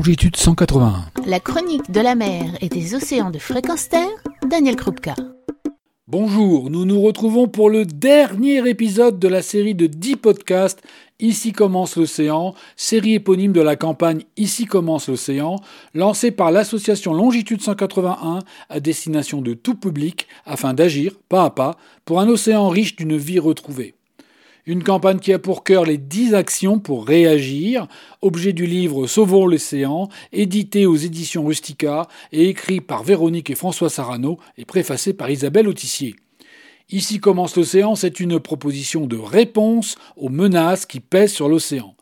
longitude 181. La chronique de la mer et des océans de fréquence terre, Daniel Krupka. Bonjour, nous nous retrouvons pour le dernier épisode de la série de 10 podcasts Ici commence l'océan, série éponyme de la campagne Ici commence l'océan, lancée par l'association Longitude 181 à destination de tout public afin d'agir, pas à pas, pour un océan riche d'une vie retrouvée. Une campagne qui a pour cœur les 10 actions pour réagir, objet du livre Sauvons l'océan, édité aux éditions Rustica et écrit par Véronique et François Sarano et préfacé par Isabelle Autissier. Ici commence l'océan, c'est une proposition de réponse aux menaces qui pèsent sur l'océan.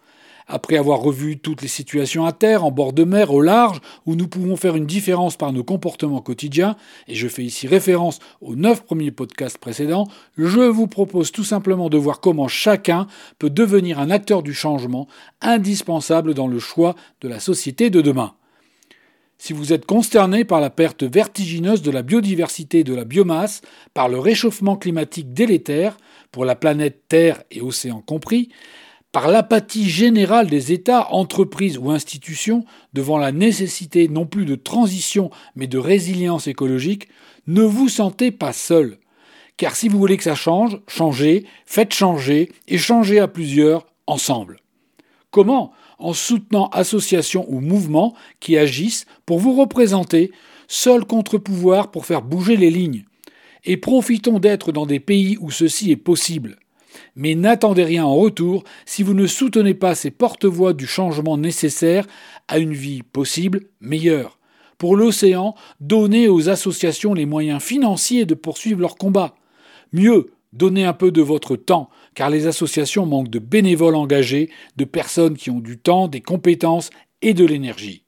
Après avoir revu toutes les situations à terre, en bord de mer, au large, où nous pouvons faire une différence par nos comportements quotidiens, et je fais ici référence aux neuf premiers podcasts précédents, je vous propose tout simplement de voir comment chacun peut devenir un acteur du changement indispensable dans le choix de la société de demain. Si vous êtes consterné par la perte vertigineuse de la biodiversité et de la biomasse, par le réchauffement climatique délétère, pour la planète Terre et océan compris, par l'apathie générale des États, entreprises ou institutions devant la nécessité non plus de transition mais de résilience écologique, ne vous sentez pas seul. Car si vous voulez que ça change, changez, faites changer et changez à plusieurs ensemble. Comment? En soutenant associations ou mouvements qui agissent pour vous représenter, seul contre-pouvoir pour faire bouger les lignes. Et profitons d'être dans des pays où ceci est possible. Mais n'attendez rien en retour si vous ne soutenez pas ces porte-voix du changement nécessaire à une vie possible, meilleure. Pour l'océan, donnez aux associations les moyens financiers de poursuivre leur combat. Mieux, donnez un peu de votre temps, car les associations manquent de bénévoles engagés, de personnes qui ont du temps, des compétences et de l'énergie.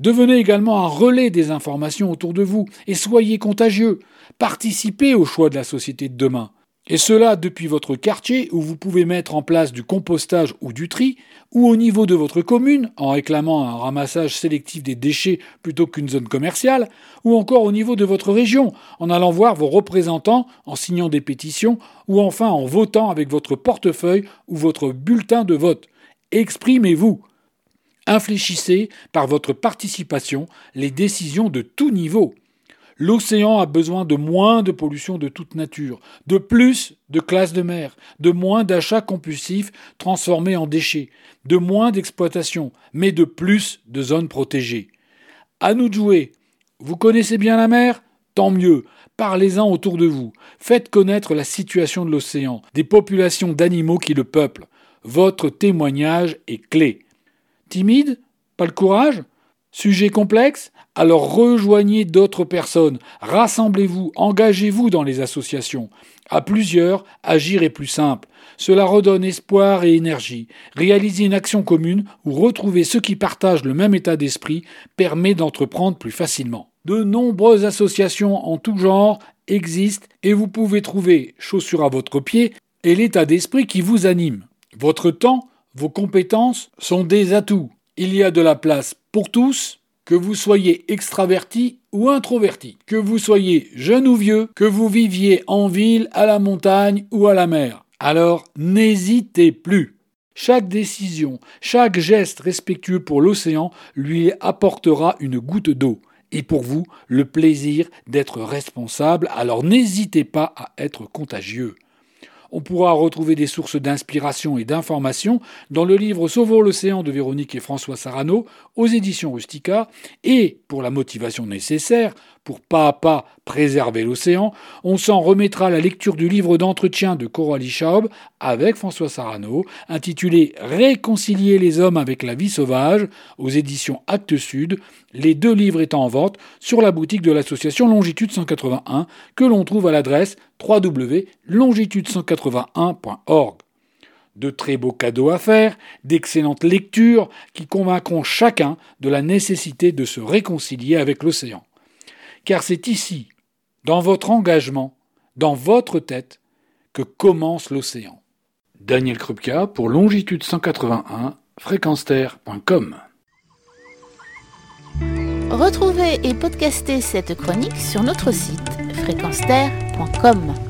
Devenez également un relais des informations autour de vous et soyez contagieux. Participez au choix de la société de demain. Et cela depuis votre quartier où vous pouvez mettre en place du compostage ou du tri, ou au niveau de votre commune en réclamant un ramassage sélectif des déchets plutôt qu'une zone commerciale, ou encore au niveau de votre région en allant voir vos représentants en signant des pétitions, ou enfin en votant avec votre portefeuille ou votre bulletin de vote. Exprimez-vous. Infléchissez par votre participation les décisions de tout niveau. L'océan a besoin de moins de pollution de toute nature, de plus de classes de mer, de moins d'achats compulsifs transformés en déchets, de moins d'exploitation, mais de plus de zones protégées. À nous de jouer. Vous connaissez bien la mer? Tant mieux. Parlez-en autour de vous. Faites connaître la situation de l'océan, des populations d'animaux qui le peuplent. Votre témoignage est clé. Timide? Pas le courage? Sujet complexe? Alors rejoignez d'autres personnes, rassemblez-vous, engagez-vous dans les associations. À plusieurs, agir est plus simple. Cela redonne espoir et énergie. Réaliser une action commune ou retrouver ceux qui partagent le même état d'esprit permet d'entreprendre plus facilement. De nombreuses associations en tout genre existent et vous pouvez trouver, chaussure à votre pied, et l'état d'esprit qui vous anime. Votre temps, vos compétences sont des atouts. Il y a de la place pour tous, que vous soyez extraverti ou introverti, que vous soyez jeune ou vieux, que vous viviez en ville, à la montagne ou à la mer. Alors n'hésitez plus. Chaque décision, chaque geste respectueux pour l'océan lui apportera une goutte d'eau. Et pour vous, le plaisir d'être responsable, alors n'hésitez pas à être contagieux. On pourra retrouver des sources d'inspiration et d'information dans le livre Sauvons l'océan de Véronique et François Sarano aux éditions Rustica. Et pour la motivation nécessaire pour pas à pas préserver l'océan, on s'en remettra à la lecture du livre d'entretien de Coralie Schaub avec François Sarano, intitulé Réconcilier les hommes avec la vie sauvage, aux éditions Actes Sud, les deux livres étant en vente sur la boutique de l'association Longitude 181, que l'on trouve à l'adresse www.longitude181.org. De très beaux cadeaux à faire, d'excellentes lectures qui convaincront chacun de la nécessité de se réconcilier avec l'océan car c'est ici, dans votre engagement, dans votre tête, que commence l'océan. Daniel Krupka pour Longitude 181, fréquenceterre.com. Retrouvez et podcastez cette chronique sur notre site fréquenceterre.com.